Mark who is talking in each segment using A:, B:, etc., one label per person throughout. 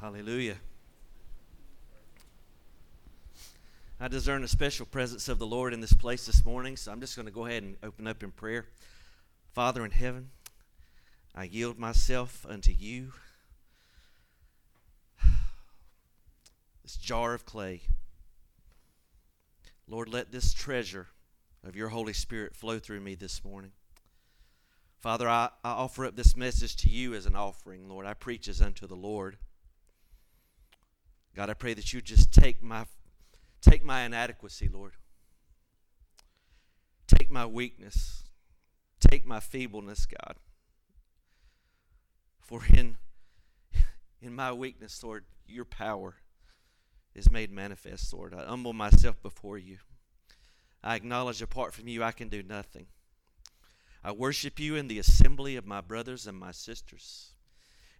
A: Hallelujah. I discern a special presence of the Lord in this place this morning, so I'm just going to go ahead and open up in prayer. Father in heaven, I yield myself unto you. This jar of clay. Lord, let this treasure of your Holy Spirit flow through me this morning. Father, I, I offer up this message to you as an offering, Lord. I preach as unto the Lord. God, I pray that you just take my take my inadequacy, Lord. Take my weakness. Take my feebleness, God. For in in my weakness, Lord, your power is made manifest, Lord. I humble myself before you. I acknowledge apart from you I can do nothing. I worship you in the assembly of my brothers and my sisters,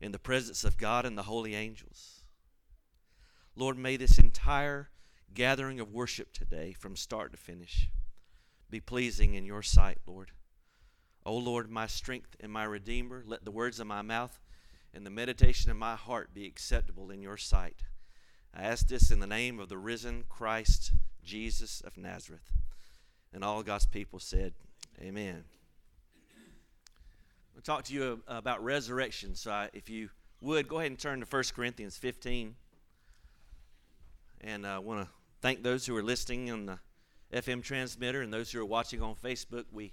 A: in the presence of God and the holy angels. Lord, may this entire gathering of worship today, from start to finish, be pleasing in your sight, Lord. O Lord, my strength and my Redeemer, let the words of my mouth and the meditation of my heart be acceptable in your sight. I ask this in the name of the risen Christ Jesus of Nazareth. And all God's people said, Amen. I'll talk to you uh, about resurrection. So, I, if you would, go ahead and turn to 1 Corinthians 15. And I want to thank those who are listening on the FM transmitter and those who are watching on Facebook. We,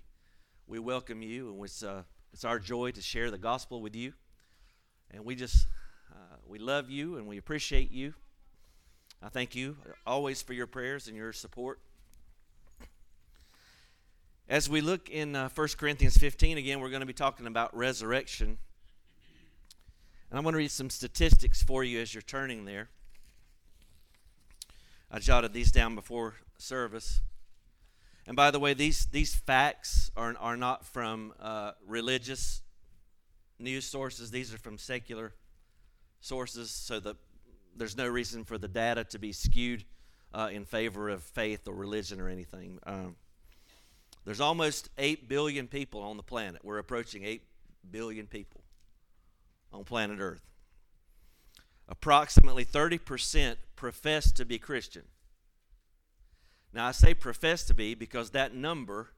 A: we welcome you, and it's, uh, it's our joy to share the gospel with you. And we just, uh, we love you and we appreciate you. I thank you always for your prayers and your support. As we look in uh, 1 Corinthians 15, again, we're going to be talking about resurrection. And I'm going to read some statistics for you as you're turning there. I jotted these down before service. And by the way, these, these facts are, are not from uh, religious news sources, these are from secular sources, so that there's no reason for the data to be skewed uh, in favor of faith or religion or anything. Um, there's almost 8 billion people on the planet. We're approaching 8 billion people on planet Earth. Approximately 30% profess to be Christian. Now, I say profess to be because that number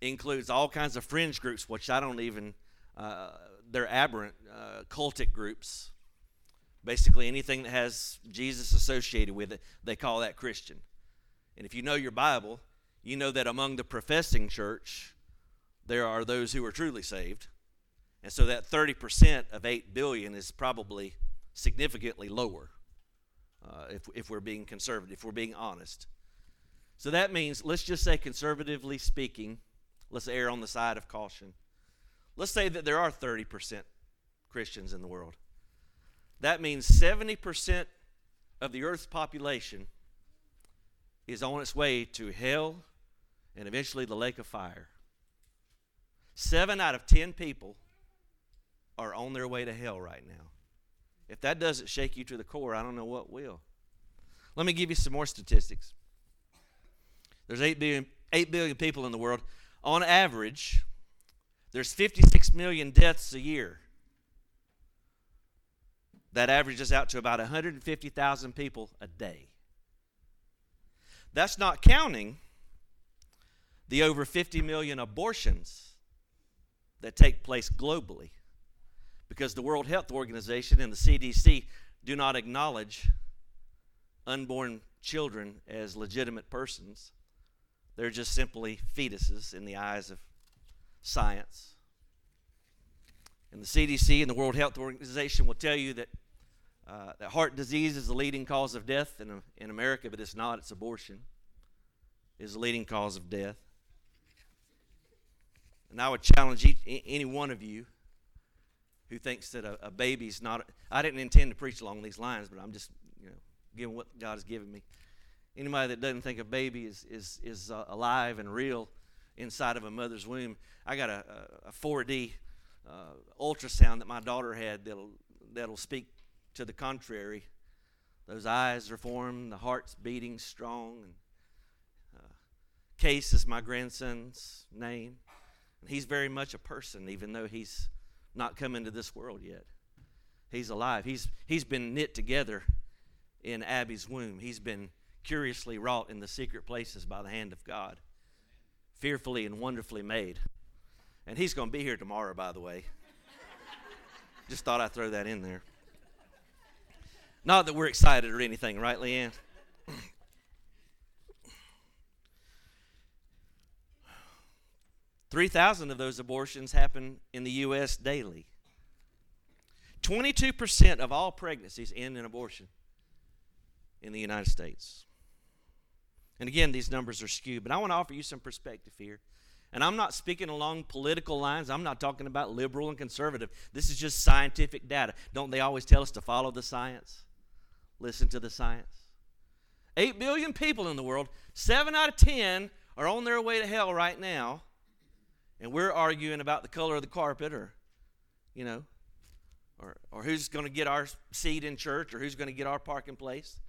A: includes all kinds of fringe groups, which I don't even, uh, they're aberrant uh, cultic groups. Basically, anything that has Jesus associated with it, they call that Christian. And if you know your Bible, you know that among the professing church, there are those who are truly saved. And so that 30% of 8 billion is probably significantly lower uh, if, if we're being conservative, if we're being honest. So that means, let's just say, conservatively speaking, let's err on the side of caution. Let's say that there are 30% Christians in the world. That means 70% of the earth's population is on its way to hell and eventually the lake of fire. Seven out of ten people are on their way to hell right now. If that doesn't shake you to the core, I don't know what will. Let me give you some more statistics. There's 8 billion, 8 billion people in the world. On average, there's 56 million deaths a year. That averages out to about 150,000 people a day. That's not counting the over 50 million abortions that take place globally because the World Health Organization and the CDC do not acknowledge unborn children as legitimate persons. They're just simply fetuses in the eyes of science. And the CDC and the World Health Organization will tell you that, uh, that heart disease is the leading cause of death in, in America, but it's not. It's abortion is the leading cause of death. And I would challenge each, any one of you who thinks that a, a baby's not. I didn't intend to preach along these lines, but I'm just, you know, giving what God has given me. Anybody that doesn't think a baby is is is uh, alive and real inside of a mother's womb, I got a, a 4D uh, ultrasound that my daughter had that'll that'll speak to the contrary. Those eyes are formed, the heart's beating strong, and uh, Case is my grandson's name. And He's very much a person, even though he's not come into this world yet. He's alive. He's, he's been knit together in Abby's womb. He's been curiously wrought in the secret places by the hand of God, fearfully and wonderfully made. And he's going to be here tomorrow, by the way. Just thought I'd throw that in there. Not that we're excited or anything, right, Leanne? 3,000 of those abortions happen in the U.S. daily. 22% of all pregnancies end in abortion in the United States. And again, these numbers are skewed, but I want to offer you some perspective here. And I'm not speaking along political lines. I'm not talking about liberal and conservative. This is just scientific data. Don't they always tell us to follow the science? Listen to the science. 8 billion people in the world, 7 out of 10 are on their way to hell right now and we're arguing about the color of the carpet or, you know, or, or who's going to get our seat in church or who's going to get our parking place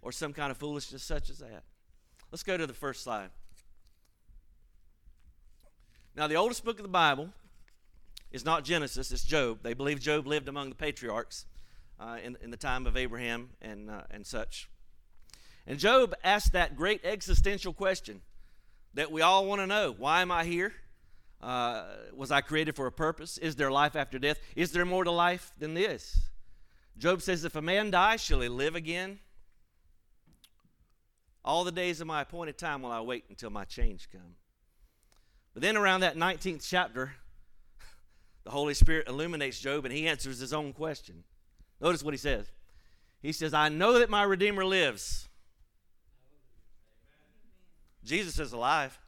A: or some kind of foolishness such as that. Let's go to the first slide. Now, the oldest book of the Bible is not Genesis, it's Job. They believe Job lived among the patriarchs uh, in, in the time of Abraham and, uh, and such. And Job asked that great existential question that we all want to know why am I here? Uh, was I created for a purpose? Is there life after death? Is there more to life than this? Job says, If a man dies, shall he live again? All the days of my appointed time will I wait until my change come. But then around that 19th chapter, the Holy Spirit illuminates Job and he answers his own question. Notice what he says. He says, I know that my Redeemer lives. Jesus is alive.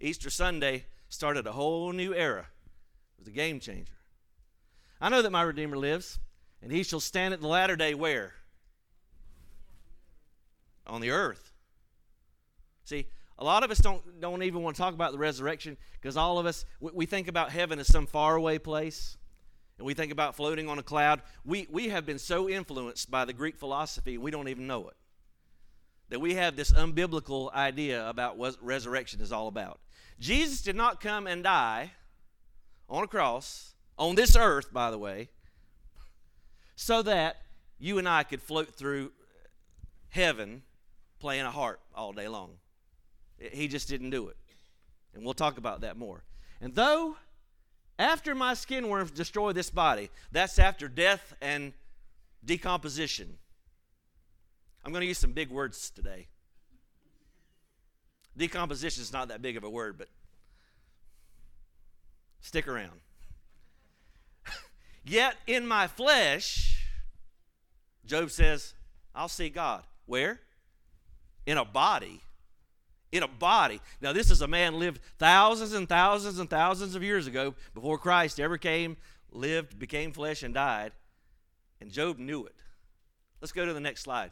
A: Easter Sunday started a whole new era. It was a game changer. I know that my Redeemer lives, and he shall stand at the latter day where? On the earth. See, a lot of us don't, don't even want to talk about the resurrection because all of us, we, we think about heaven as some faraway place and we think about floating on a cloud. We, we have been so influenced by the Greek philosophy, we don't even know it. That we have this unbiblical idea about what resurrection is all about. Jesus did not come and die on a cross, on this earth, by the way, so that you and I could float through heaven playing a harp all day long. He just didn't do it. And we'll talk about that more. And though after my skin worms destroy this body, that's after death and decomposition. I'm going to use some big words today. Decomposition is not that big of a word, but stick around. Yet in my flesh, Job says, I'll see God. Where? In a body. In a body. Now, this is a man lived thousands and thousands and thousands of years ago before Christ ever came, lived, became flesh, and died. And Job knew it. Let's go to the next slide.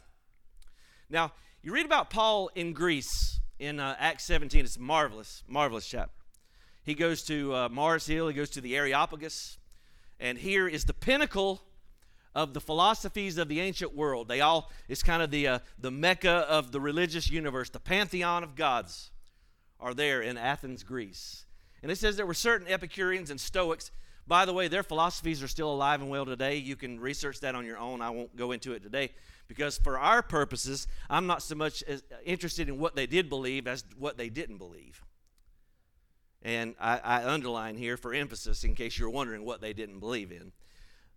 A: Now, you read about Paul in Greece in uh, Acts 17. It's marvelous, marvelous chapter. He goes to uh, Mars Hill, he goes to the Areopagus, and here is the pinnacle of the philosophies of the ancient world. They all, it's kind of the, uh, the mecca of the religious universe, the pantheon of gods are there in Athens, Greece. And it says there were certain Epicureans and Stoics. By the way, their philosophies are still alive and well today. You can research that on your own. I won't go into it today because for our purposes, I'm not so much uh, interested in what they did believe as what they didn't believe. And I, I underline here for emphasis in case you're wondering what they didn't believe in.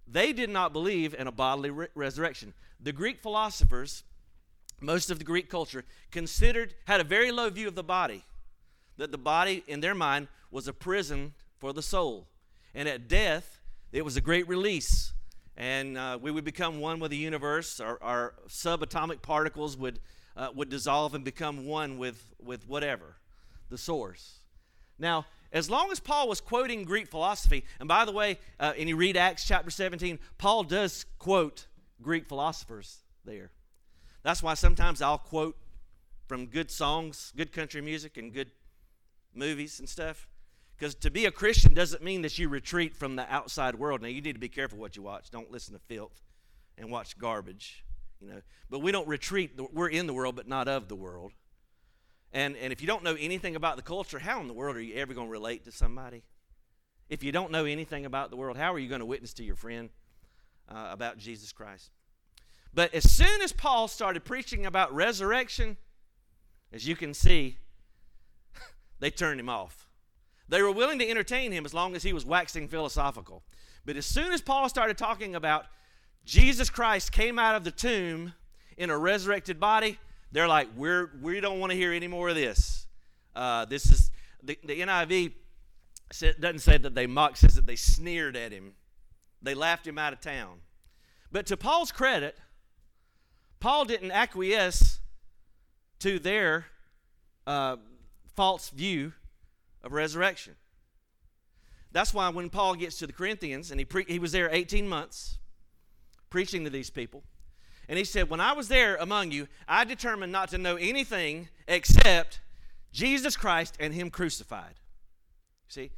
A: They did not believe in a bodily re- resurrection. The Greek philosophers, most of the Greek culture, considered, had a very low view of the body, that the body, in their mind, was a prison for the soul. And at death, it was a great release and uh, we would become one with the universe. Our, our subatomic particles would, uh, would dissolve and become one with, with whatever, the source. Now, as long as Paul was quoting Greek philosophy, and by the way, uh, and you read Acts chapter 17, Paul does quote Greek philosophers there. That's why sometimes I'll quote from good songs, good country music, and good movies and stuff. Because to be a Christian doesn't mean that you retreat from the outside world. Now, you need to be careful what you watch. Don't listen to filth and watch garbage, you know. But we don't retreat. We're in the world, but not of the world. And, and if you don't know anything about the culture, how in the world are you ever going to relate to somebody? If you don't know anything about the world, how are you going to witness to your friend uh, about Jesus Christ? But as soon as Paul started preaching about resurrection, as you can see, they turned him off. They were willing to entertain him as long as he was waxing philosophical. But as soon as Paul started talking about Jesus Christ came out of the tomb in a resurrected body, they're like, we're, we don't want to hear any more of this. Uh, this is the, the NIV doesn't say that they mocked, says that they sneered at him. They laughed him out of town. But to Paul's credit, Paul didn't acquiesce to their uh, false view of resurrection. That's why when Paul gets to the Corinthians, and he, pre- he was there 18 months preaching to these people, and he said, When I was there among you, I determined not to know anything except Jesus Christ and Him crucified. See?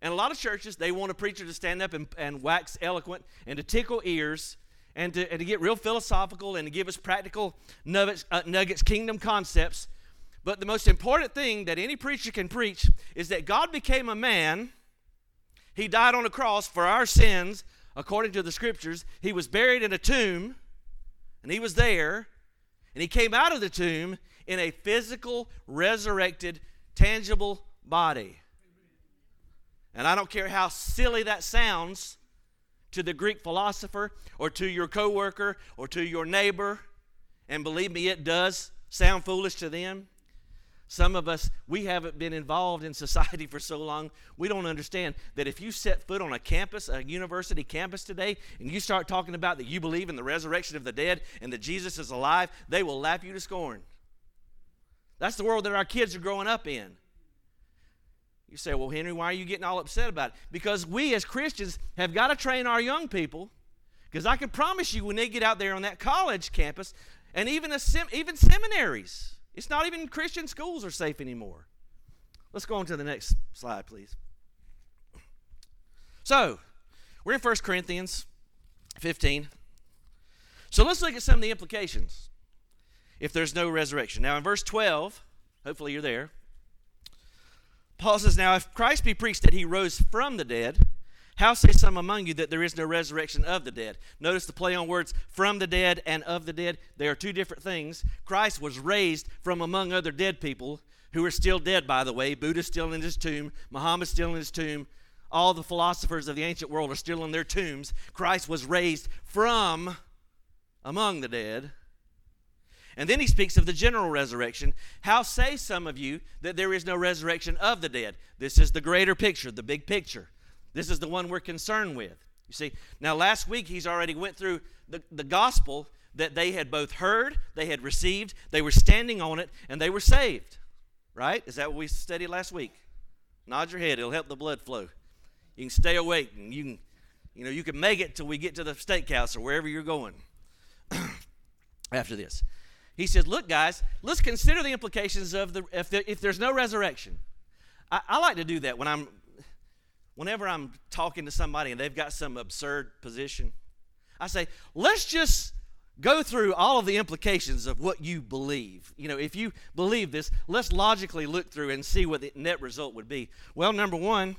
A: And a lot of churches, they want a preacher to stand up and, and wax eloquent and to tickle ears and to, and to get real philosophical and to give us practical nuggets, uh, nuggets, kingdom concepts. But the most important thing that any preacher can preach is that God became a man. He died on a cross for our sins, according to the scriptures. He was buried in a tomb, and he was there. And he came out of the tomb in a physical, resurrected, tangible body. And I don't care how silly that sounds, to the Greek philosopher or to your coworker or to your neighbor, and believe me, it does sound foolish to them. Some of us, we haven't been involved in society for so long, we don't understand that if you set foot on a campus, a university campus today, and you start talking about that you believe in the resurrection of the dead and that Jesus is alive, they will laugh you to scorn. That's the world that our kids are growing up in. You say, well, Henry, why are you getting all upset about it? Because we as Christians have got to train our young people. Because I can promise you, when they get out there on that college campus, and even, a sem- even seminaries, it's not even Christian schools are safe anymore. Let's go on to the next slide, please. So, we're in 1 Corinthians 15. So let's look at some of the implications if there's no resurrection. Now, in verse 12, hopefully you're there. Paul says, Now, if Christ be preached that he rose from the dead, how say some among you that there is no resurrection of the dead? Notice the play on words from the dead and of the dead. They are two different things. Christ was raised from among other dead people who are still dead, by the way. Buddha's still in his tomb, Muhammad's still in his tomb. All the philosophers of the ancient world are still in their tombs. Christ was raised from among the dead. And then he speaks of the general resurrection. How say some of you that there is no resurrection of the dead? This is the greater picture, the big picture. This is the one we're concerned with. You see, now last week he's already went through the, the gospel that they had both heard, they had received, they were standing on it, and they were saved. Right? Is that what we studied last week? Nod your head, it'll help the blood flow. You can stay awake and you can, you know, you can make it till we get to the steakhouse or wherever you're going after this. He says, Look, guys, let's consider the implications of the if, if there's no resurrection. I, I like to do that when I'm whenever I'm talking to somebody and they've got some absurd position. I say, let's just go through all of the implications of what you believe. You know, if you believe this, let's logically look through and see what the net result would be. Well, number one,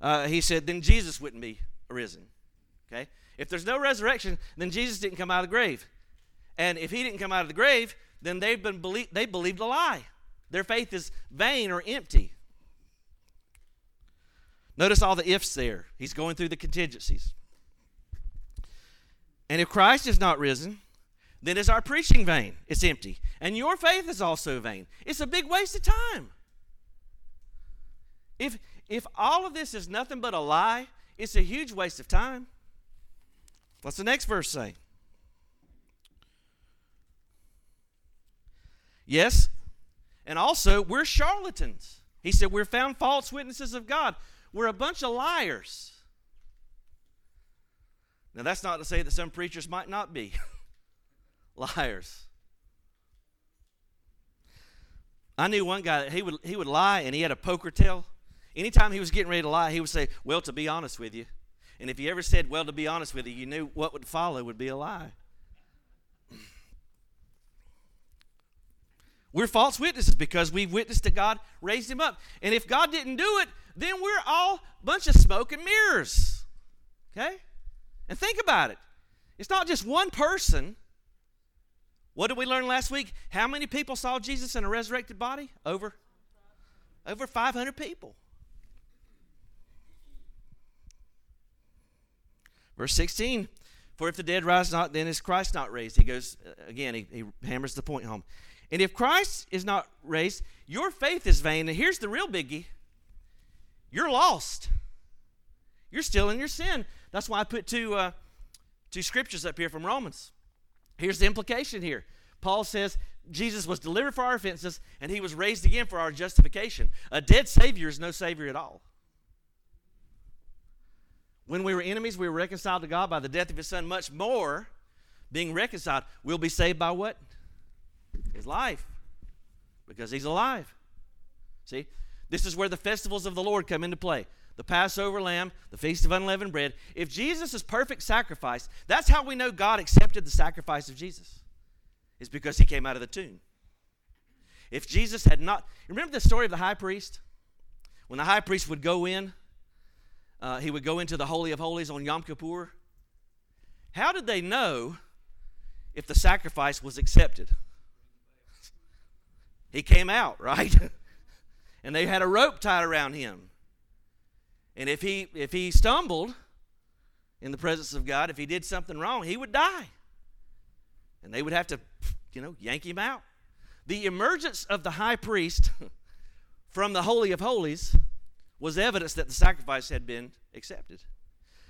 A: uh, he said, then Jesus wouldn't be arisen. Okay? If there's no resurrection, then Jesus didn't come out of the grave. And if he didn't come out of the grave, then they've been belie- they believed a lie. Their faith is vain or empty. Notice all the ifs there. He's going through the contingencies. And if Christ is not risen, then is our preaching vain? It's empty. And your faith is also vain. It's a big waste of time. If if all of this is nothing but a lie, it's a huge waste of time. What's the next verse say? Yes. And also, we're charlatans. He said, We're found false witnesses of God. We're a bunch of liars. Now, that's not to say that some preachers might not be liars. I knew one guy that he would, he would lie and he had a poker tail. Anytime he was getting ready to lie, he would say, Well, to be honest with you. And if he ever said, Well, to be honest with you, you knew what would follow would be a lie. We're false witnesses because we've witnessed that God raised him up. And if God didn't do it, then we're all a bunch of smoke and mirrors. Okay? And think about it. It's not just one person. What did we learn last week? How many people saw Jesus in a resurrected body? Over over 500 people. Verse 16 For if the dead rise not, then is Christ not raised? He goes, uh, again, he, he hammers the point home. And if Christ is not raised, your faith is vain. And here's the real biggie you're lost. You're still in your sin. That's why I put two, uh, two scriptures up here from Romans. Here's the implication here Paul says, Jesus was delivered for our offenses, and he was raised again for our justification. A dead Savior is no Savior at all. When we were enemies, we were reconciled to God by the death of his Son. Much more, being reconciled, we'll be saved by what? His life. Because he's alive. See? This is where the festivals of the Lord come into play. The Passover lamb, the Feast of Unleavened Bread. If Jesus is perfect sacrifice, that's how we know God accepted the sacrifice of Jesus is because he came out of the tomb. If Jesus had not, remember the story of the high priest? When the high priest would go in, uh, he would go into the Holy of Holies on Yom Kippur. How did they know if the sacrifice was accepted? He came out, right? and they had a rope tied around him. And if he if he stumbled in the presence of God, if he did something wrong, he would die and they would have to, you know, yank him out. The emergence of the high priest from the Holy of Holies was evidence that the sacrifice had been accepted.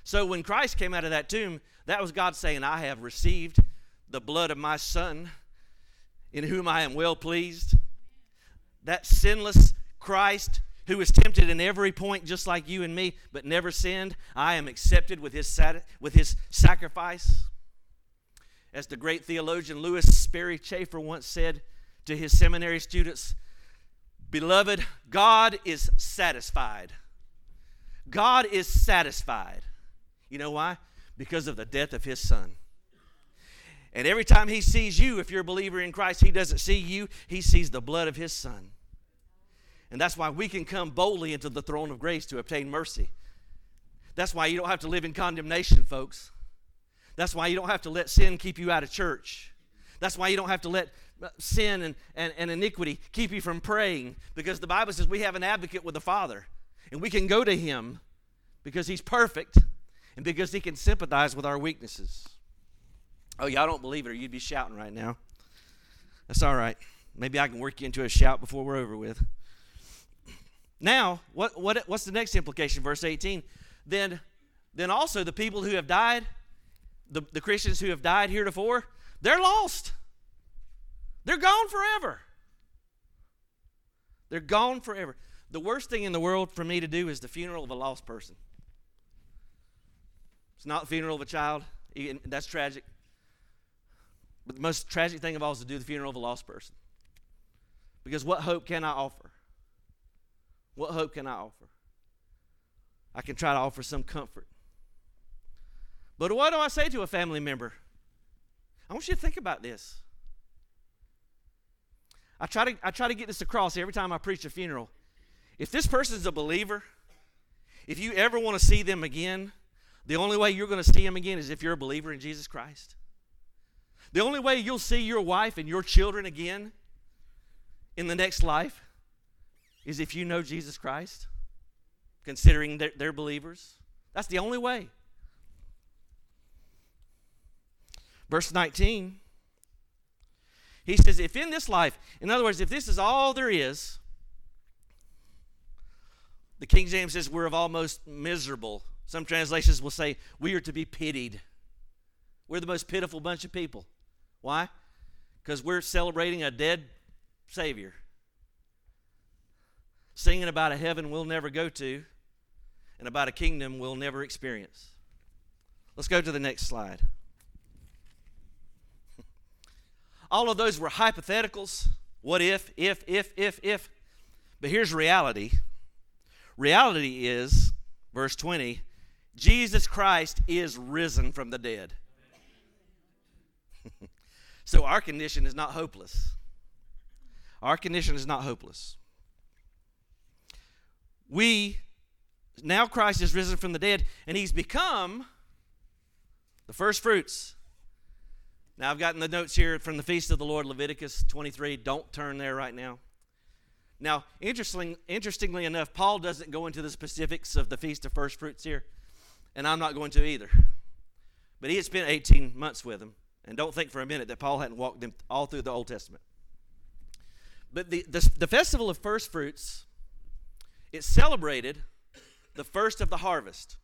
A: So when Christ came out of that tomb, that was God saying, I have received the blood of my Son, in whom I am well pleased. That sinless Christ who was tempted in every point just like you and me, but never sinned, I am accepted with his, with his sacrifice. As the great theologian Lewis Sperry Chafer once said to his seminary students, Beloved, God is satisfied. God is satisfied. You know why? Because of the death of his son. And every time he sees you, if you're a believer in Christ, he doesn't see you, he sees the blood of his son. And that's why we can come boldly into the throne of grace to obtain mercy. That's why you don't have to live in condemnation, folks. That's why you don't have to let sin keep you out of church. That's why you don't have to let uh, sin and, and, and iniquity keep you from praying because the Bible says we have an advocate with the Father and we can go to him because he's perfect and because he can sympathize with our weaknesses. Oh, y'all don't believe it or you'd be shouting right now. That's all right. Maybe I can work you into a shout before we're over with. Now, what, what, what's the next implication? Verse 18. Then, then also the people who have died the, the Christians who have died heretofore, they're lost. They're gone forever. They're gone forever. The worst thing in the world for me to do is the funeral of a lost person. It's not the funeral of a child. That's tragic. But the most tragic thing of all is to do the funeral of a lost person. Because what hope can I offer? What hope can I offer? I can try to offer some comfort. But what do I say to a family member? I want you to think about this. I try to, I try to get this across every time I preach a funeral. If this person's a believer, if you ever want to see them again, the only way you're going to see them again is if you're a believer in Jesus Christ. The only way you'll see your wife and your children again in the next life is if you know Jesus Christ, considering they're, they're believers. That's the only way. Verse 19, he says, If in this life, in other words, if this is all there is, the King James says we're of almost miserable. Some translations will say we are to be pitied. We're the most pitiful bunch of people. Why? Because we're celebrating a dead Savior, singing about a heaven we'll never go to, and about a kingdom we'll never experience. Let's go to the next slide. All of those were hypotheticals. What if, if, if, if, if. But here's reality reality is, verse 20, Jesus Christ is risen from the dead. so our condition is not hopeless. Our condition is not hopeless. We, now Christ is risen from the dead, and he's become the first fruits. Now, I've gotten the notes here from the Feast of the Lord, Leviticus 23. Don't turn there right now. Now, interesting, interestingly enough, Paul doesn't go into the specifics of the Feast of First Fruits here, and I'm not going to either. But he had spent 18 months with them, and don't think for a minute that Paul hadn't walked them all through the Old Testament. But the, the, the festival of first fruits, it celebrated the first of the harvest.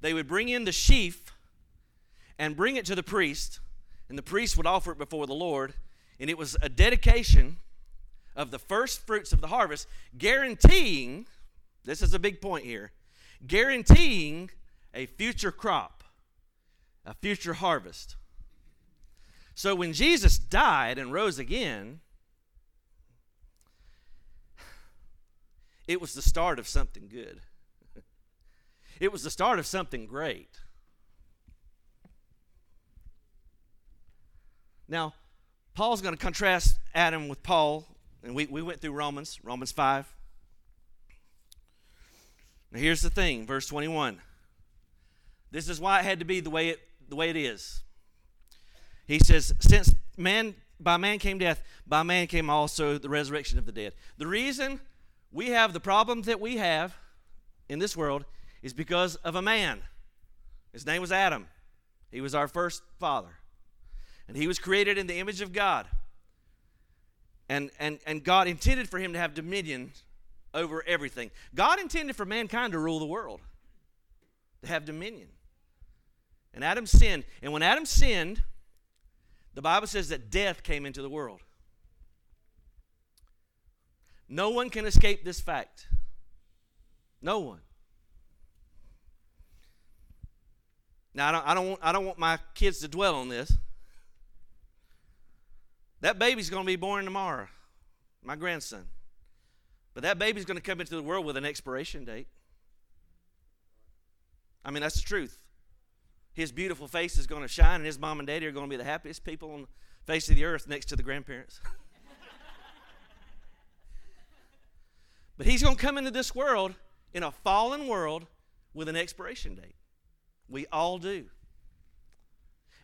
A: They would bring in the sheaf and bring it to the priest, and the priest would offer it before the Lord, and it was a dedication of the first fruits of the harvest, guaranteeing this is a big point here guaranteeing a future crop, a future harvest. So when Jesus died and rose again, it was the start of something good. it was the start of something great. Now, Paul's going to contrast Adam with Paul, and we, we went through Romans, Romans 5. Now, here's the thing, verse 21. This is why it had to be the way it, the way it is. He says, Since man by man came death, by man came also the resurrection of the dead. The reason we have the problems that we have in this world is because of a man. His name was Adam. He was our first father. And he was created in the image of God. And, and, and God intended for him to have dominion over everything. God intended for mankind to rule the world, to have dominion. And Adam sinned. And when Adam sinned, the Bible says that death came into the world. No one can escape this fact. No one. Now, I don't, I don't, want, I don't want my kids to dwell on this. That baby's going to be born tomorrow, my grandson. But that baby's going to come into the world with an expiration date. I mean, that's the truth. His beautiful face is going to shine, and his mom and daddy are going to be the happiest people on the face of the earth next to the grandparents. but he's going to come into this world, in a fallen world, with an expiration date. We all do.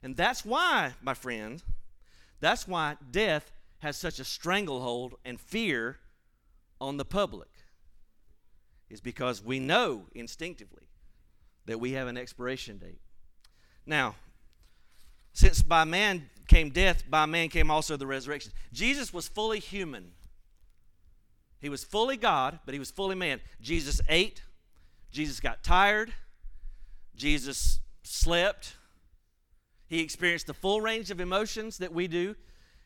A: And that's why, my friend, that's why death has such a stranglehold and fear on the public, is because we know instinctively that we have an expiration date. Now, since by man came death, by man came also the resurrection. Jesus was fully human. He was fully God, but he was fully man. Jesus ate. Jesus got tired. Jesus slept. He experienced the full range of emotions that we do.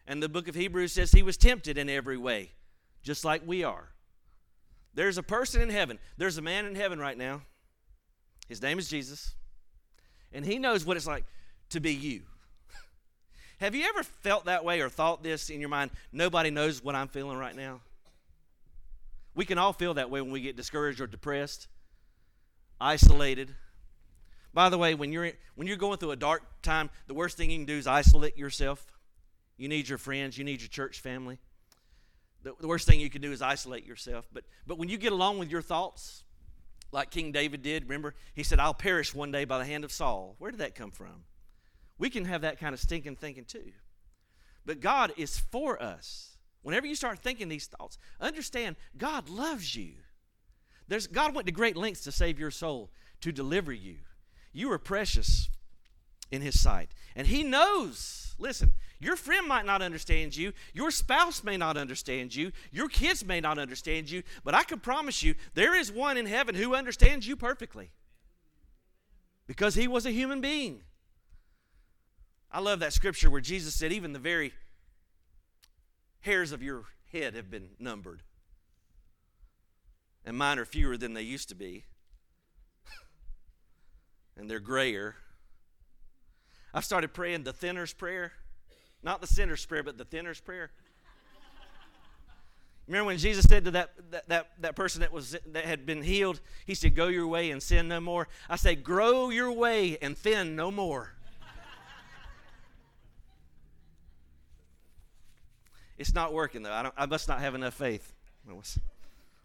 A: And the book of Hebrews says he was tempted in every way, just like we are. There's a person in heaven. There's a man in heaven right now. His name is Jesus. And he knows what it's like to be you. Have you ever felt that way or thought this in your mind? Nobody knows what I'm feeling right now. We can all feel that way when we get discouraged or depressed, isolated. By the way, when you're when you're going through a dark time, the worst thing you can do is isolate yourself. You need your friends, you need your church family. The, the worst thing you can do is isolate yourself. But but when you get along with your thoughts, like King David did, remember, he said, I'll perish one day by the hand of Saul. Where did that come from? We can have that kind of stinking thinking too. But God is for us. Whenever you start thinking these thoughts, understand God loves you. There's, God went to great lengths to save your soul, to deliver you. You are precious in His sight. And He knows, listen, your friend might not understand you, your spouse may not understand you, your kids may not understand you, but I can promise you there is one in heaven who understands you perfectly because He was a human being. I love that scripture where Jesus said, even the very hairs of your head have been numbered, and mine are fewer than they used to be and they're grayer. I've started praying the thinner's prayer. Not the sinner's prayer, but the thinner's prayer. Remember when Jesus said to that, that, that, that person that, was, that had been healed, He said, Go your way and sin no more. I say, Grow your way and thin no more. It's not working though. I, I must not have enough faith. I don't know what's, I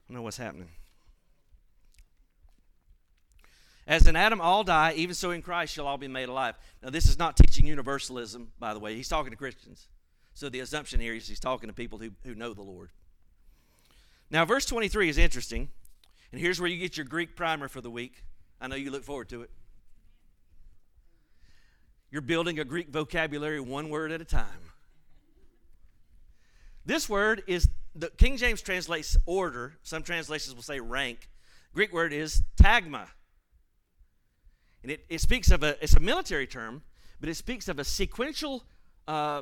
A: don't know what's happening. As in Adam all die, even so in Christ shall all be made alive. Now, this is not teaching universalism, by the way. He's talking to Christians. So the assumption here is he's talking to people who, who know the Lord. Now, verse 23 is interesting. And here's where you get your Greek primer for the week. I know you look forward to it. You're building a Greek vocabulary one word at a time. This word is the King James translates order. Some translations will say rank. Greek word is tagma. And it, it speaks of a, it's a military term, but it speaks of a sequential uh,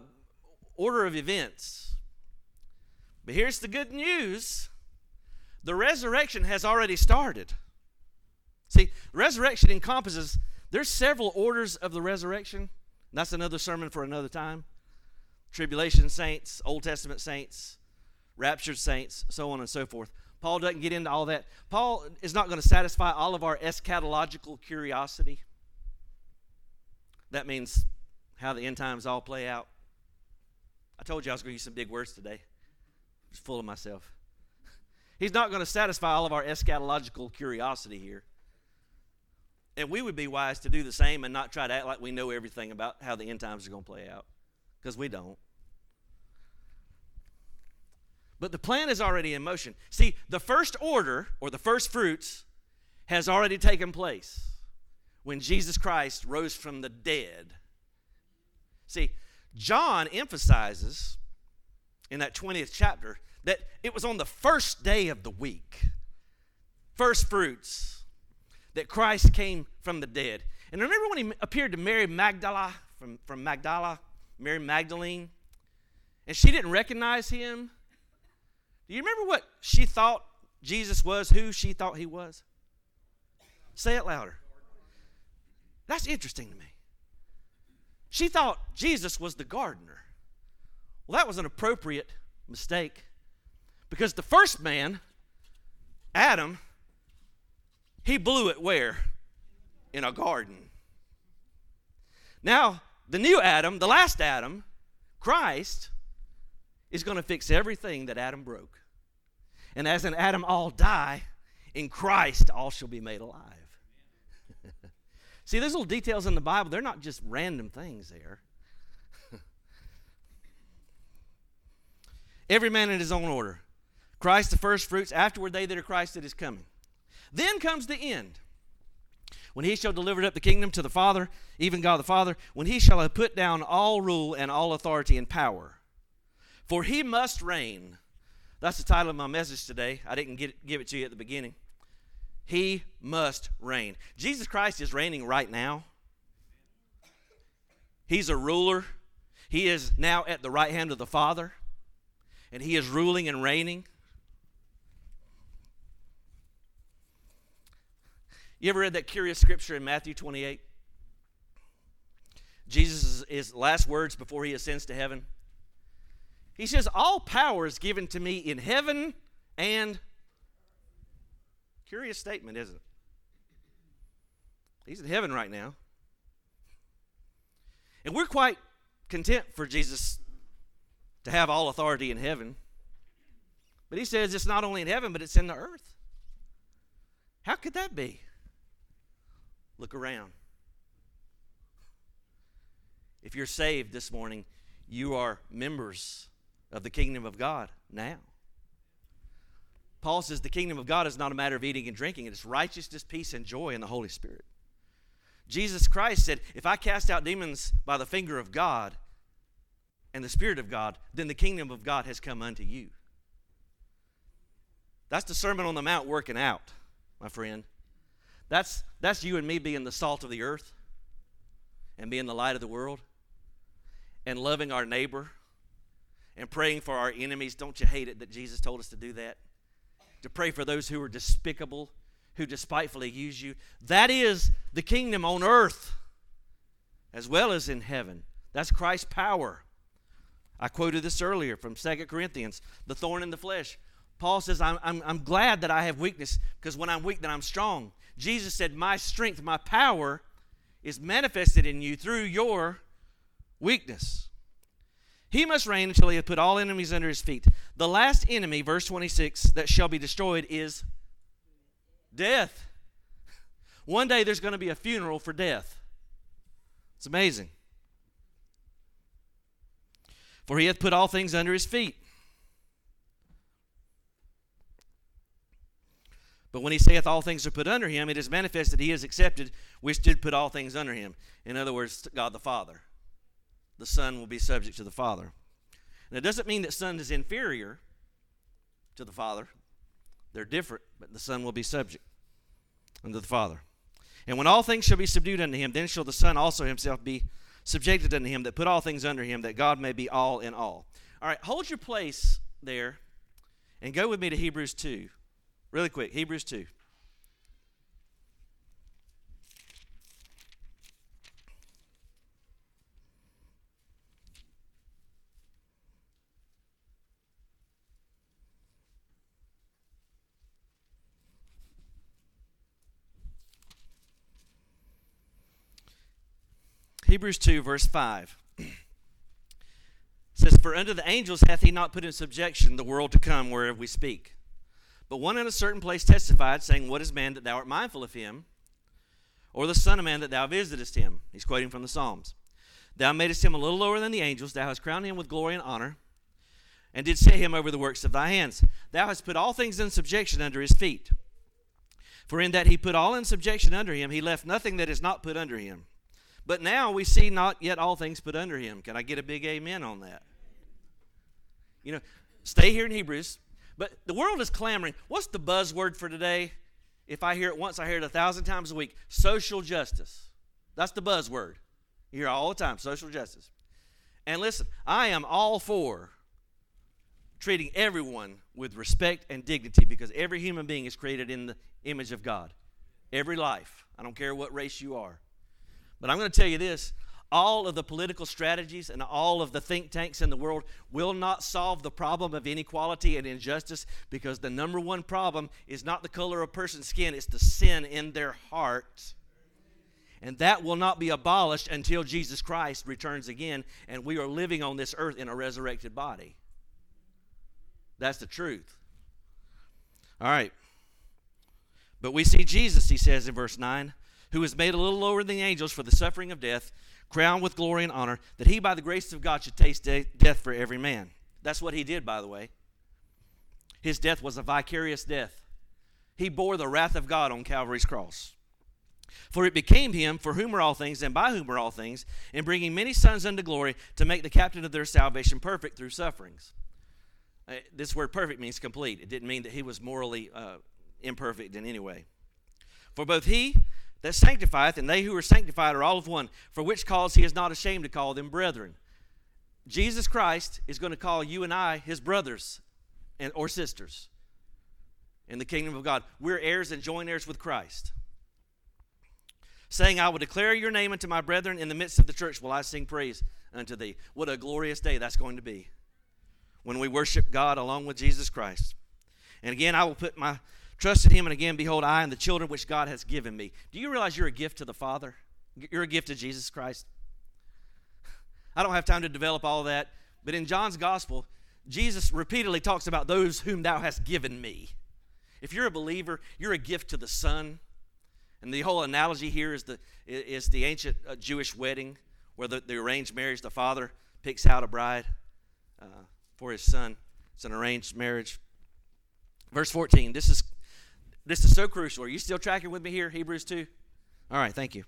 A: order of events. But here's the good news the resurrection has already started. See, resurrection encompasses, there's several orders of the resurrection. That's another sermon for another time. Tribulation saints, Old Testament saints, raptured saints, so on and so forth. Paul doesn't get into all that. Paul is not going to satisfy all of our eschatological curiosity. That means how the end times all play out. I told you I was going to use some big words today. I'm full of myself. He's not going to satisfy all of our eschatological curiosity here. And we would be wise to do the same and not try to act like we know everything about how the end times are going to play out, because we don't. But the plan is already in motion. See, the first order, or the first fruits, has already taken place when Jesus Christ rose from the dead. See, John emphasizes in that 20th chapter that it was on the first day of the week, first fruits, that Christ came from the dead. And remember when he appeared to Mary Magdala from, from Magdala, Mary Magdalene, and she didn't recognize him? Do you remember what she thought Jesus was, who she thought he was? Say it louder. That's interesting to me. She thought Jesus was the gardener. Well, that was an appropriate mistake because the first man, Adam, he blew it where? In a garden. Now, the new Adam, the last Adam, Christ, is going to fix everything that Adam broke. And as in Adam all die, in Christ all shall be made alive. See, those little details in the Bible, they're not just random things there. Every man in his own order. Christ the first fruits, afterward they that are Christ that is coming. Then comes the end. When he shall deliver up the kingdom to the Father, even God the Father, when he shall have put down all rule and all authority and power. For he must reign that's the title of my message today. I didn't get, give it to you at the beginning. He must reign. Jesus Christ is reigning right now. He's a ruler. He is now at the right hand of the Father, and he is ruling and reigning. You ever read that curious scripture in Matthew 28? Jesus' his last words before he ascends to heaven. He says, All power is given to me in heaven and. Curious statement, isn't it? He's in heaven right now. And we're quite content for Jesus to have all authority in heaven. But he says it's not only in heaven, but it's in the earth. How could that be? Look around. If you're saved this morning, you are members of the kingdom of God now. Paul says the kingdom of God is not a matter of eating and drinking, it is righteousness, peace, and joy in the Holy Spirit. Jesus Christ said, If I cast out demons by the finger of God and the Spirit of God, then the kingdom of God has come unto you. That's the Sermon on the Mount working out, my friend. That's, that's you and me being the salt of the earth and being the light of the world and loving our neighbor and praying for our enemies. Don't you hate it that Jesus told us to do that? To pray for those who are despicable, who despitefully use you. That is the kingdom on earth as well as in heaven. That's Christ's power. I quoted this earlier from Second Corinthians, the thorn in the flesh. Paul says, I'm, I'm, I'm glad that I have weakness because when I'm weak, then I'm strong. Jesus said, My strength, my power is manifested in you through your weakness. He must reign until he has put all enemies under his feet. The last enemy, verse 26, that shall be destroyed is death. One day there's going to be a funeral for death. It's amazing. For he hath put all things under his feet. But when he saith all things are put under him, it is manifest that he is accepted, which did put all things under him. In other words, God the Father the Son will be subject to the Father. And it doesn't mean that Son is inferior to the Father. They're different, but the Son will be subject unto the Father. And when all things shall be subdued unto him, then shall the Son also himself be subjected unto him that put all things under him, that God may be all in all. All right, hold your place there and go with me to Hebrews 2. Really quick, Hebrews 2. Hebrews 2, verse 5 says, For unto the angels hath he not put in subjection the world to come whereof we speak. But one in a certain place testified, saying, What is man that thou art mindful of him? Or the Son of Man that thou visitest him? He's quoting from the Psalms. Thou madest him a little lower than the angels, thou hast crowned him with glory and honor, and did set him over the works of thy hands. Thou hast put all things in subjection under his feet. For in that he put all in subjection under him, he left nothing that is not put under him. But now we see not yet all things put under him. Can I get a big amen on that? You know, stay here in Hebrews. But the world is clamoring. What's the buzzword for today? If I hear it once, I hear it a thousand times a week. Social justice. That's the buzzword. You hear all the time social justice. And listen, I am all for treating everyone with respect and dignity because every human being is created in the image of God. Every life. I don't care what race you are. But I'm going to tell you this all of the political strategies and all of the think tanks in the world will not solve the problem of inequality and injustice because the number one problem is not the color of a person's skin, it's the sin in their heart. And that will not be abolished until Jesus Christ returns again and we are living on this earth in a resurrected body. That's the truth. All right. But we see Jesus, he says in verse 9, who was made a little lower than the angels for the suffering of death, crowned with glory and honor, that he by the grace of God should taste de- death for every man. That's what he did, by the way. His death was a vicarious death. He bore the wrath of God on Calvary's cross. For it became him for whom are all things, and by whom are all things, in bringing many sons unto glory, to make the captain of their salvation perfect through sufferings. Uh, this word perfect means complete. It didn't mean that he was morally uh, imperfect in any way. For both he that sanctifieth, and they who are sanctified are all of one, for which cause he is not ashamed to call them brethren. Jesus Christ is going to call you and I his brothers and, or sisters in the kingdom of God. We're heirs and joint heirs with Christ. Saying, I will declare your name unto my brethren in the midst of the church will I sing praise unto thee. What a glorious day that's going to be when we worship God along with Jesus Christ. And again, I will put my Trust in him, and again, behold, I and the children which God has given me. Do you realize you're a gift to the Father? You're a gift to Jesus Christ. I don't have time to develop all that, but in John's gospel, Jesus repeatedly talks about those whom thou hast given me. If you're a believer, you're a gift to the Son. And the whole analogy here is the, is the ancient uh, Jewish wedding where the, the arranged marriage, the father picks out a bride uh, for his son. It's an arranged marriage. Verse 14, this is this is so crucial. Are you still tracking with me here, Hebrews 2? All right, thank you.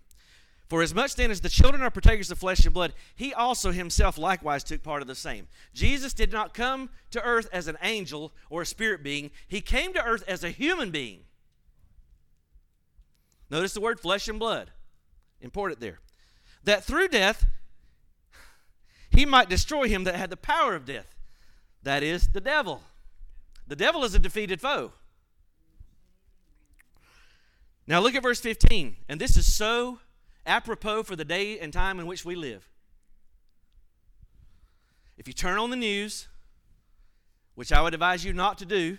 A: For as much then as the children are partakers of flesh and blood, he also himself likewise took part of the same. Jesus did not come to earth as an angel or a spirit being, he came to earth as a human being. Notice the word flesh and blood. Important there. That through death, he might destroy him that had the power of death. That is, the devil. The devil is a defeated foe. Now look at verse 15. And this is so apropos for the day and time in which we live. If you turn on the news, which I would advise you not to do,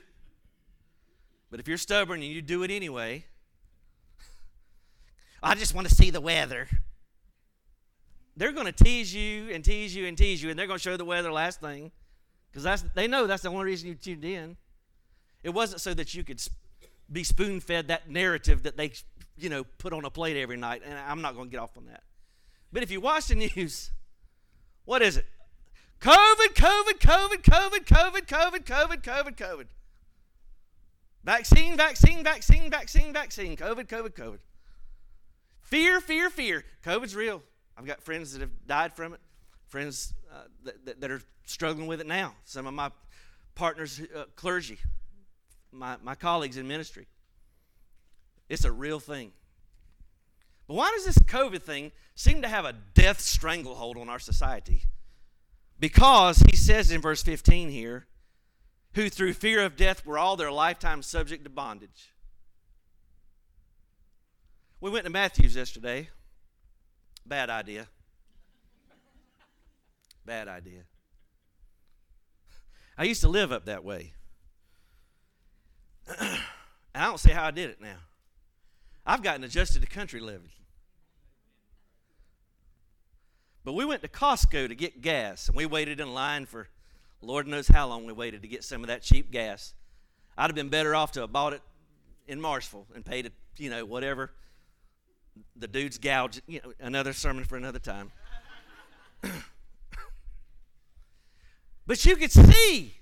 A: but if you're stubborn and you do it anyway, I just want to see the weather. they're going to tease you and tease you and tease you, and they're going to show the weather last thing because they know that's the only reason you tuned in. It wasn't so that you could be spoon fed that narrative that they, you know, put on a plate every night. And I'm not going to get off on that. But if you watch the news, what is it? COVID, COVID, COVID, COVID, COVID, COVID, COVID, COVID, COVID. Vaccine, vaccine, vaccine, vaccine, vaccine. COVID, COVID, COVID. Fear, fear, fear. COVID's real. I've got friends that have died from it, friends uh, that, that, are struggling with it now. Some of my partners, uh, clergy, my, my colleagues in ministry. It's a real thing. But why does this COVID thing seem to have a death stranglehold on our society? Because he says in verse 15 here, who through fear of death were all their lifetime subject to bondage. We went to Matthews yesterday. Bad idea. Bad idea. I used to live up that way. and I don't see how I did it now. I've gotten adjusted to country living. But we went to Costco to get gas, and we waited in line for Lord knows how long we waited to get some of that cheap gas. I'd have been better off to have bought it in Marshville and paid it, you know, whatever. The dude's gouge, you know, another sermon for another time. but you could see,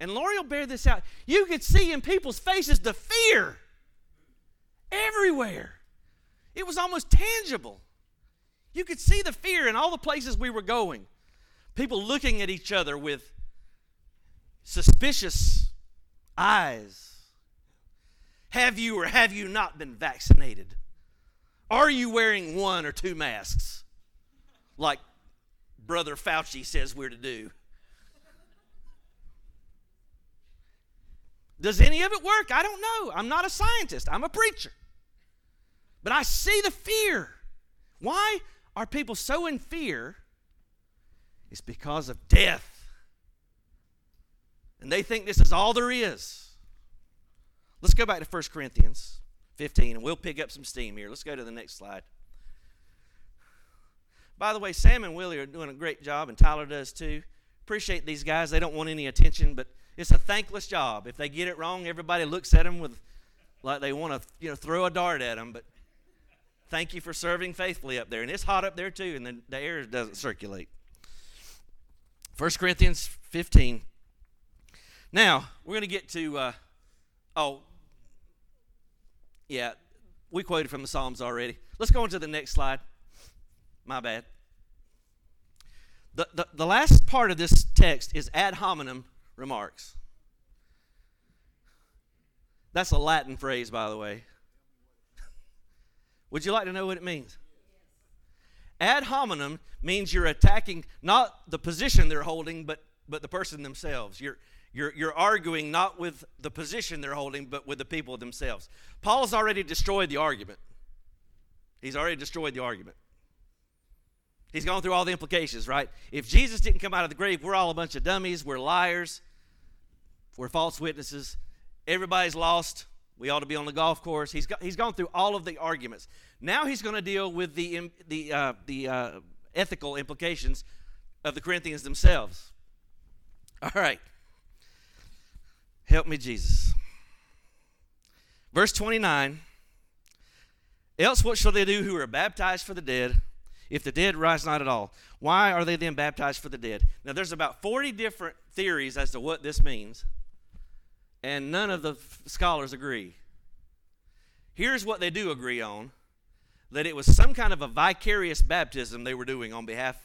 A: and Lori will bear this out, you could see in people's faces the fear everywhere. It was almost tangible. You could see the fear in all the places we were going. People looking at each other with suspicious eyes. Have you or have you not been vaccinated? Are you wearing one or two masks? Like Brother Fauci says we're to do. Does any of it work? I don't know. I'm not a scientist, I'm a preacher. But I see the fear. Why are people so in fear? It's because of death. And they think this is all there is. Let's go back to 1 Corinthians 15 and we'll pick up some steam here. Let's go to the next slide. By the way, Sam and Willie are doing a great job, and Tyler does too. Appreciate these guys. They don't want any attention, but it's a thankless job. If they get it wrong, everybody looks at them with like they want to, you know, throw a dart at them. But thank you for serving faithfully up there, and it's hot up there too, and the, the air doesn't circulate. 1 Corinthians 15. Now, we're going to get to, uh, oh, yeah, we quoted from the Psalms already. Let's go on to the next slide. My bad. The, the, the last part of this text is ad hominem remarks. That's a Latin phrase, by the way. Would you like to know what it means? Ad hominem means you're attacking not the position they're holding, but, but the person themselves. You're, you're, you're arguing not with the position they're holding, but with the people themselves. Paul's already destroyed the argument. He's already destroyed the argument. He's gone through all the implications, right? If Jesus didn't come out of the grave, we're all a bunch of dummies, we're liars, we're false witnesses, everybody's lost, we ought to be on the golf course. He's, got, he's gone through all of the arguments. Now he's going to deal with the, the, uh, the uh, ethical implications of the Corinthians themselves. All right. Help me, Jesus. Verse 29 Else what shall they do who are baptized for the dead, if the dead rise not at all? Why are they then baptized for the dead? Now, there's about 40 different theories as to what this means, and none of the scholars agree. Here's what they do agree on that it was some kind of a vicarious baptism they were doing on behalf,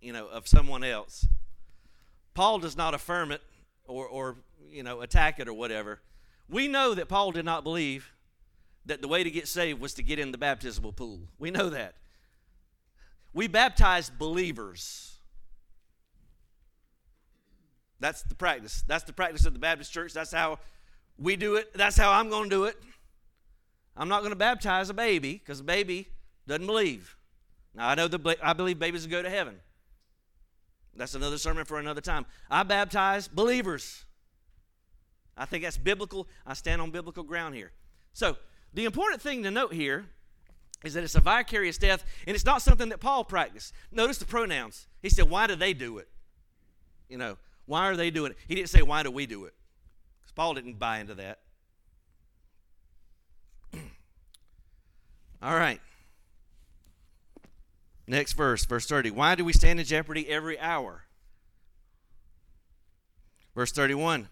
A: you know, of someone else. Paul does not affirm it or, or you know, attack it or whatever. We know that Paul did not believe that the way to get saved was to get in the baptismal pool. We know that. We baptize believers. That's the practice. That's the practice of the Baptist church. That's how we do it. That's how I'm going to do it. I'm not going to baptize a baby because a baby doesn't believe. Now, I know the, I believe babies will go to heaven. That's another sermon for another time. I baptize believers. I think that's biblical. I stand on biblical ground here. So, the important thing to note here is that it's a vicarious death, and it's not something that Paul practiced. Notice the pronouns. He said, Why do they do it? You know, why are they doing it? He didn't say, Why do we do it? Because Paul didn't buy into that. All right. Next verse, verse 30. Why do we stand in jeopardy every hour? Verse 31.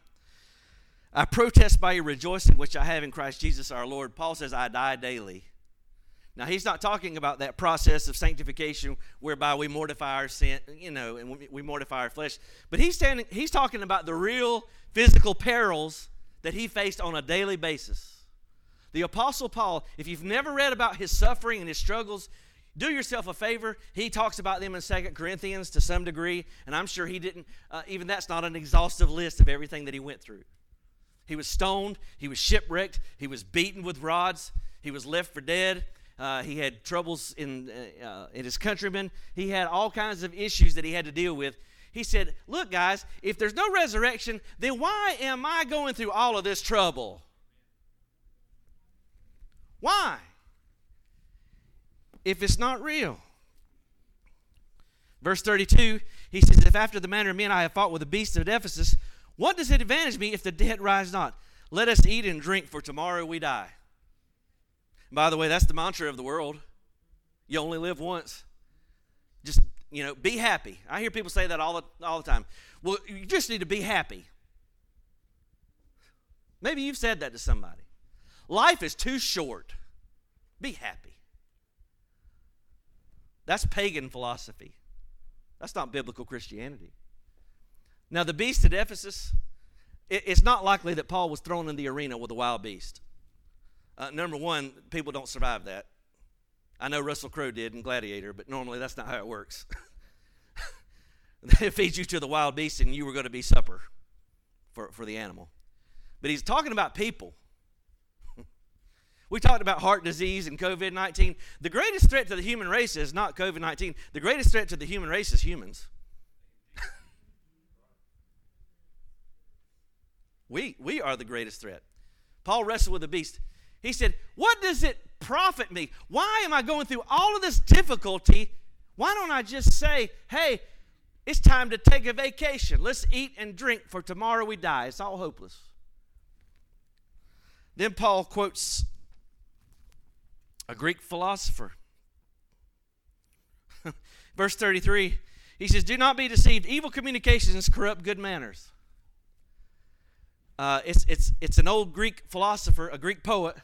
A: I protest by your rejoicing, which I have in Christ Jesus our Lord. Paul says, I die daily. Now, he's not talking about that process of sanctification whereby we mortify our sin, you know, and we, mortify our flesh. But he's, standing, he's talking about the real physical perils that he faced on a daily basis. The Apostle Paul, if you've never read about his suffering and his struggles, do yourself a favor. He talks about them in Second Corinthians to some degree, and I'm sure he didn't, uh, even that's not an exhaustive list of everything that he went through. He was stoned, he was shipwrecked, he was beaten with rods, he was left for dead, uh, he had troubles in, uh, uh, in his countrymen. He had all kinds of issues that he had to deal with. He said, Look, guys, if there's no resurrection, then why am I going through all of this trouble? Why? If it's not real. Verse 32, he says, If after the manner of men I have fought with the beasts of Ephesus, what does it advantage me if the dead rise not? Let us eat and drink, for tomorrow we die. By the way, that's the mantra of the world. You only live once. Just, you know, be happy. I hear people say that all the, all the time. Well, you just need to be happy. Maybe you've said that to somebody. Life is too short. Be happy. That's pagan philosophy. That's not biblical Christianity. Now, the beast at Ephesus, it's not likely that Paul was thrown in the arena with a wild beast. Uh, number one, people don't survive that. I know Russell Crowe did in Gladiator, but normally that's not how it works. they feed you to the wild beast and you were going to be supper for, for the animal. But he's talking about people. we talked about heart disease and COVID 19. The greatest threat to the human race is not COVID 19, the greatest threat to the human race is humans. we, we are the greatest threat. Paul wrestled with the beast. He said, What does it profit me? Why am I going through all of this difficulty? Why don't I just say, Hey, it's time to take a vacation. Let's eat and drink, for tomorrow we die. It's all hopeless. Then Paul quotes a Greek philosopher. Verse 33, he says, Do not be deceived. Evil communications corrupt good manners. Uh, it's, it's, it's an old Greek philosopher, a Greek poet,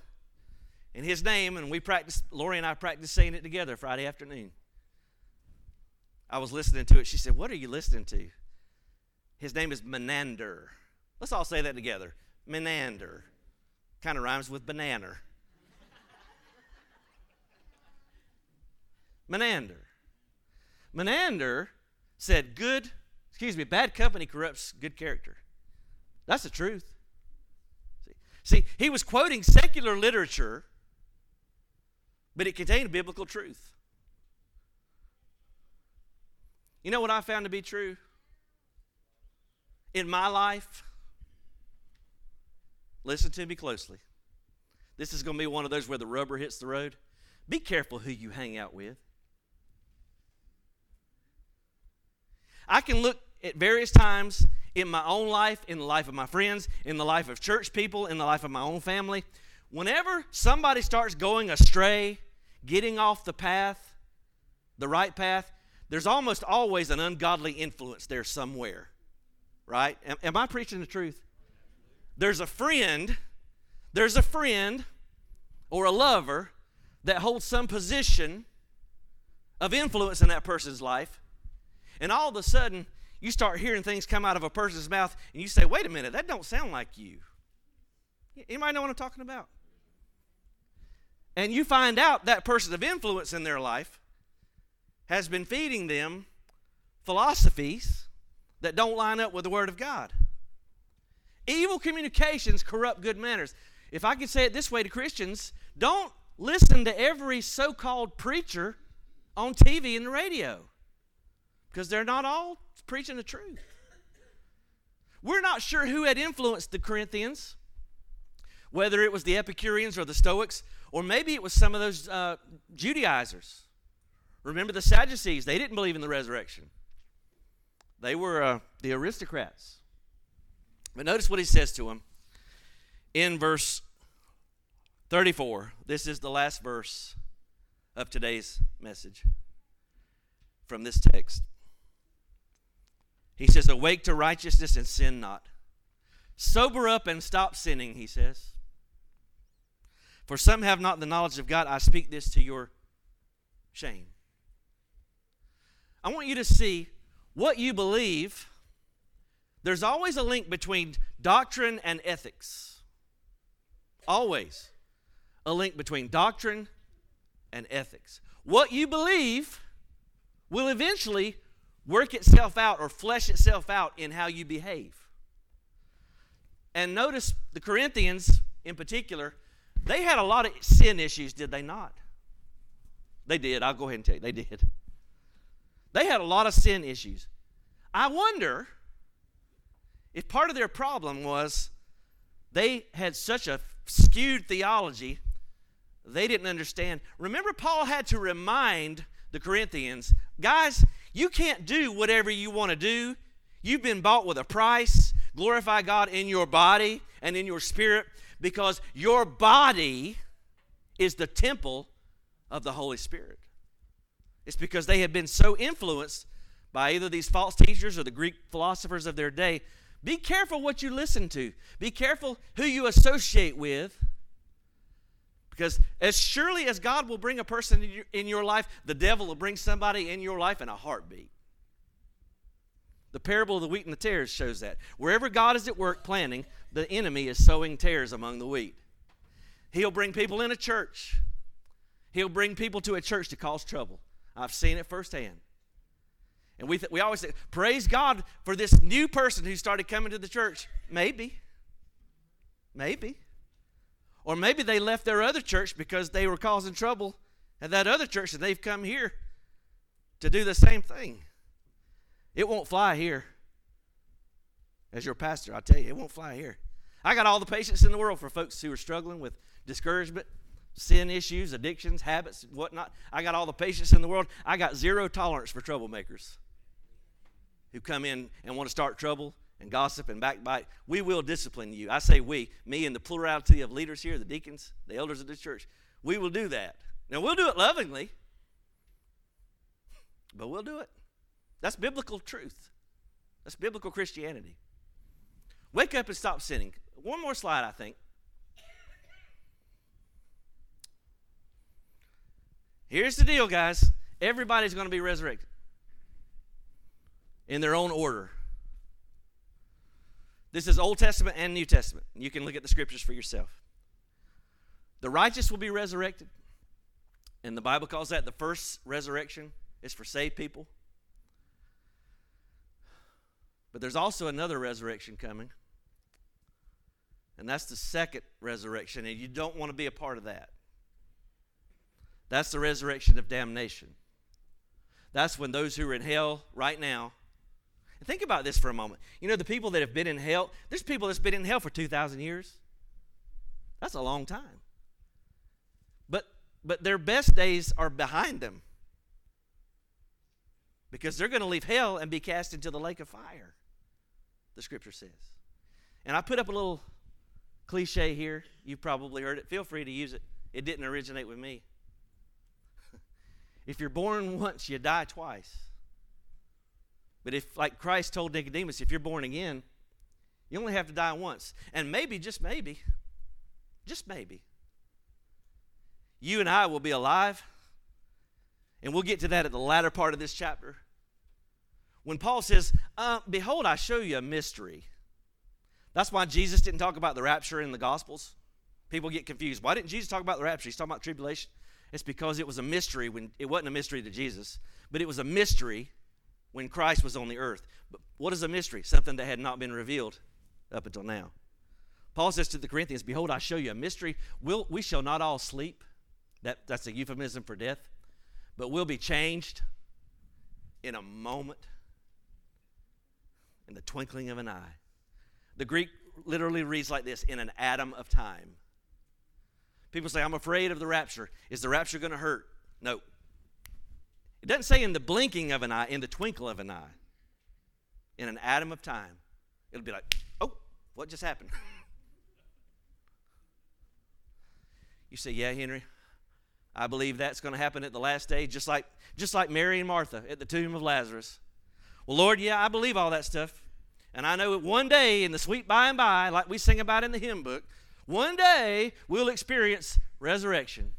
A: in his name, and we practiced, Lori and I practiced saying it together Friday afternoon. I was listening to it. She said, What are you listening to? His name is Menander. Let's all say that together. Menander. Kind of rhymes with banana. Menander. Menander said, Good, excuse me, bad company corrupts good character. That's the truth. See, See he was quoting secular literature but it contained biblical truth. You know what I found to be true? In my life, listen to me closely. This is going to be one of those where the rubber hits the road. Be careful who you hang out with. I can look at various times in my own life, in the life of my friends, in the life of church people, in the life of my own family. Whenever somebody starts going astray, getting off the path, the right path, there's almost always an ungodly influence there somewhere. Right? Am, am I preaching the truth? There's a friend, there's a friend or a lover that holds some position of influence in that person's life, and all of a sudden you start hearing things come out of a person's mouth, and you say, "Wait a minute, that don't sound like you." Anybody know what I'm talking about? And you find out that person of influence in their life has been feeding them philosophies that don't line up with the Word of God. Evil communications corrupt good manners. If I could say it this way to Christians, don't listen to every so called preacher on TV and the radio because they're not all preaching the truth. We're not sure who had influenced the Corinthians, whether it was the Epicureans or the Stoics Or maybe it was some of those uh, Judaizers. Remember the Sadducees? They didn't believe in the resurrection, they were uh, the aristocrats. But notice what he says to them in verse 34. This is the last verse of today's message from this text. He says, Awake to righteousness and sin not. Sober up and stop sinning, he says. For some have not the knowledge of God. I speak this to your shame. I want you to see what you believe. There's always a link between doctrine and ethics. Always a link between doctrine and ethics. What you believe will eventually work itself out or flesh itself out in how you behave. And notice the Corinthians in particular, they had a lot of sin issues, did they not? They did. I'll go ahead and tell you. They did. They had a lot of sin issues. I wonder if part of their problem was they had such a skewed theology, they didn't understand. Remember, Paul had to remind the Corinthians guys, you can't do whatever you want to do. You've been bought with a price. Glorify God in your body and in your spirit because your body is the temple of the Holy Spirit. It's because they had been so influenced by either these false teachers or the Greek philosophers of their day. Be careful what you listen to, be careful who you associate with. Because as surely as God will bring a person in your life, the devil will bring somebody in your life in a heartbeat. The parable of the wheat and the tares shows that. Wherever God is at work planting, the enemy is sowing tares among the wheat. He'll bring people in a church. He'll bring people to a church to cause trouble. I've seen it firsthand. And we, th- we always say, praise God for this new person who started coming to the church. Maybe. Maybe. Or maybe they left their other church because they were causing trouble at that other church and they've come here to do the same thing. It won't fly here. As your pastor, I tell you, it won't fly here. I got all the patience in the world for folks who are struggling with discouragement, sin issues, addictions, habits, whatnot. I got all the patience in the world. I got zero tolerance for troublemakers who come in and want to start trouble and gossip and backbite, we will discipline you. I say we, me and the plurality of leaders here, the deacons, the elders of the church, we will do that. Now, we'll do it lovingly, but we'll do it. That's biblical truth. That's biblical Christianity. Wake up and stop sinning. One more slide, I think. Here's the deal, guys. Everybody's going to be resurrected in their own order. This is Old Testament and New Testament. You can look at the scriptures for yourself. The righteous will be resurrected. And the Bible calls that the first resurrection is for saved people. But there's also another resurrection coming. And that's the second resurrection. And you don't want to be a part of that. That's the resurrection of damnation. That's when those who are in hell right now Think about this for a moment. You know, the people that have been in hell, there's people that's been in hell for 2,000 years. That's a long time. But, but their best days are behind them because they're going to leave hell and be cast into the lake of fire, the scripture says. And I put up a little cliche here. You've probably heard it. Feel free to use it. It didn't originate with me. if you're born once, you die twice. But if, like Christ told Nicodemus, if you're born again, you only have to die once. And maybe, just maybe, just maybe, you and I will be alive. And we'll get to that at the latter part of this chapter. When Paul says, uh, Behold, I show you a mystery. That's why Jesus didn't talk about the rapture in the Gospels. People get confused. Why didn't Jesus talk about the rapture? He's talking about tribulation. It's because it was a mystery when it wasn't a mystery to Jesus, but it was a mystery when Christ was on the earth. But what is a mystery? Something that had not been revealed up until now. Paul says to the Corinthians, Behold, I show you a mystery. We'll, we shall not all sleep. That, that's a euphemism for death. But we'll be changed in a moment, in the twinkling of an eye. The Greek literally reads like this in an atom of time. People say, I'm afraid of the rapture. Is the rapture going to hurt? No. It doesn't say in the blinking of an eye, in the twinkle of an eye, in an atom of time. It'll be like, oh, what just happened? you say, yeah, Henry, I believe that's going to happen at the last day, just like, just like Mary and Martha at the tomb of Lazarus. Well, Lord, yeah, I believe all that stuff. And I know that one day in the sweet by and by, like we sing about in the hymn book, one day we'll experience resurrection.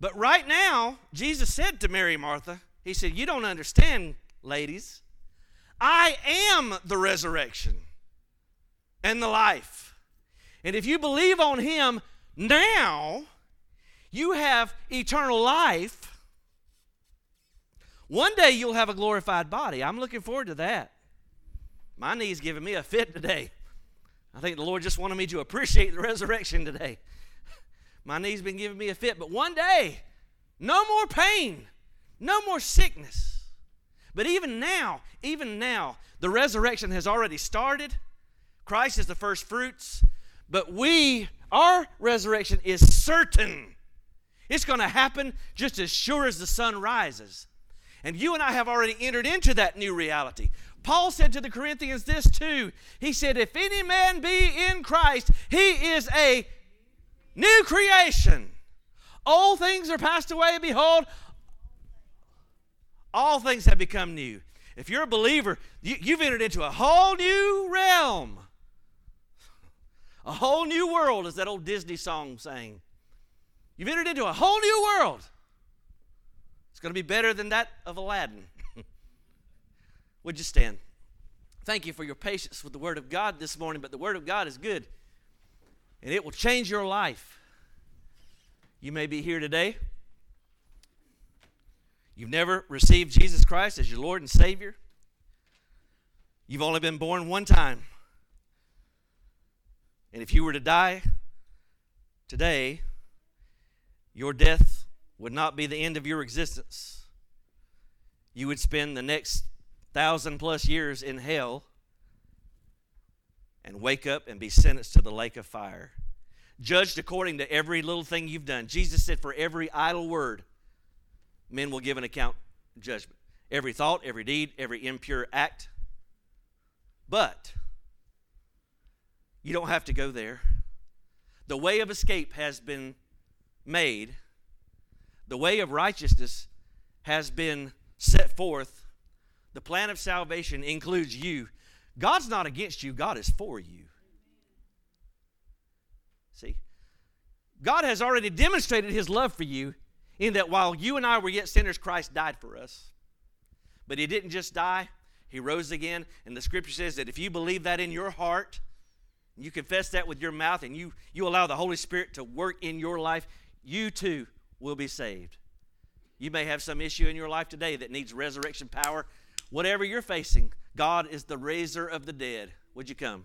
A: But right now, Jesus said to Mary Martha, He said, You don't understand, ladies. I am the resurrection and the life. And if you believe on Him now, you have eternal life. One day you'll have a glorified body. I'm looking forward to that. My knee's giving me a fit today. I think the Lord just wanted me to appreciate the resurrection today. My knee's been giving me a fit, but one day, no more pain, no more sickness. But even now, even now, the resurrection has already started. Christ is the first fruits, but we, our resurrection is certain. It's going to happen just as sure as the sun rises. And you and I have already entered into that new reality. Paul said to the Corinthians this too. He said, If any man be in Christ, he is a new creation. All things are passed away, behold, all things have become new. If you're a believer, you, you've entered into a whole new realm, a whole new world, as that old Disney song sang. You've entered into a whole new world. It's going to be better than that of Aladdin. Would you stand? Thank you for your patience with the Word of God this morning, but the Word of God is good and it will change your life. You may be here today. You've never received Jesus Christ as your Lord and Savior. You've only been born one time. And if you were to die today, your death would not be the end of your existence. You would spend the next thousand plus years in hell and wake up and be sentenced to the lake of fire. Judged according to every little thing you've done. Jesus said, For every idle word, men will give an account judgment. Every thought, every deed, every impure act. But you don't have to go there. The way of escape has been made, the way of righteousness has been set forth the plan of salvation includes you. God's not against you, God is for you. See? God has already demonstrated his love for you in that while you and I were yet sinners, Christ died for us. But he didn't just die, he rose again. And the scripture says that if you believe that in your heart, you confess that with your mouth, and you, you allow the Holy Spirit to work in your life, you too will be saved. You may have some issue in your life today that needs resurrection power. Whatever you're facing, God is the raiser of the dead. Would you come?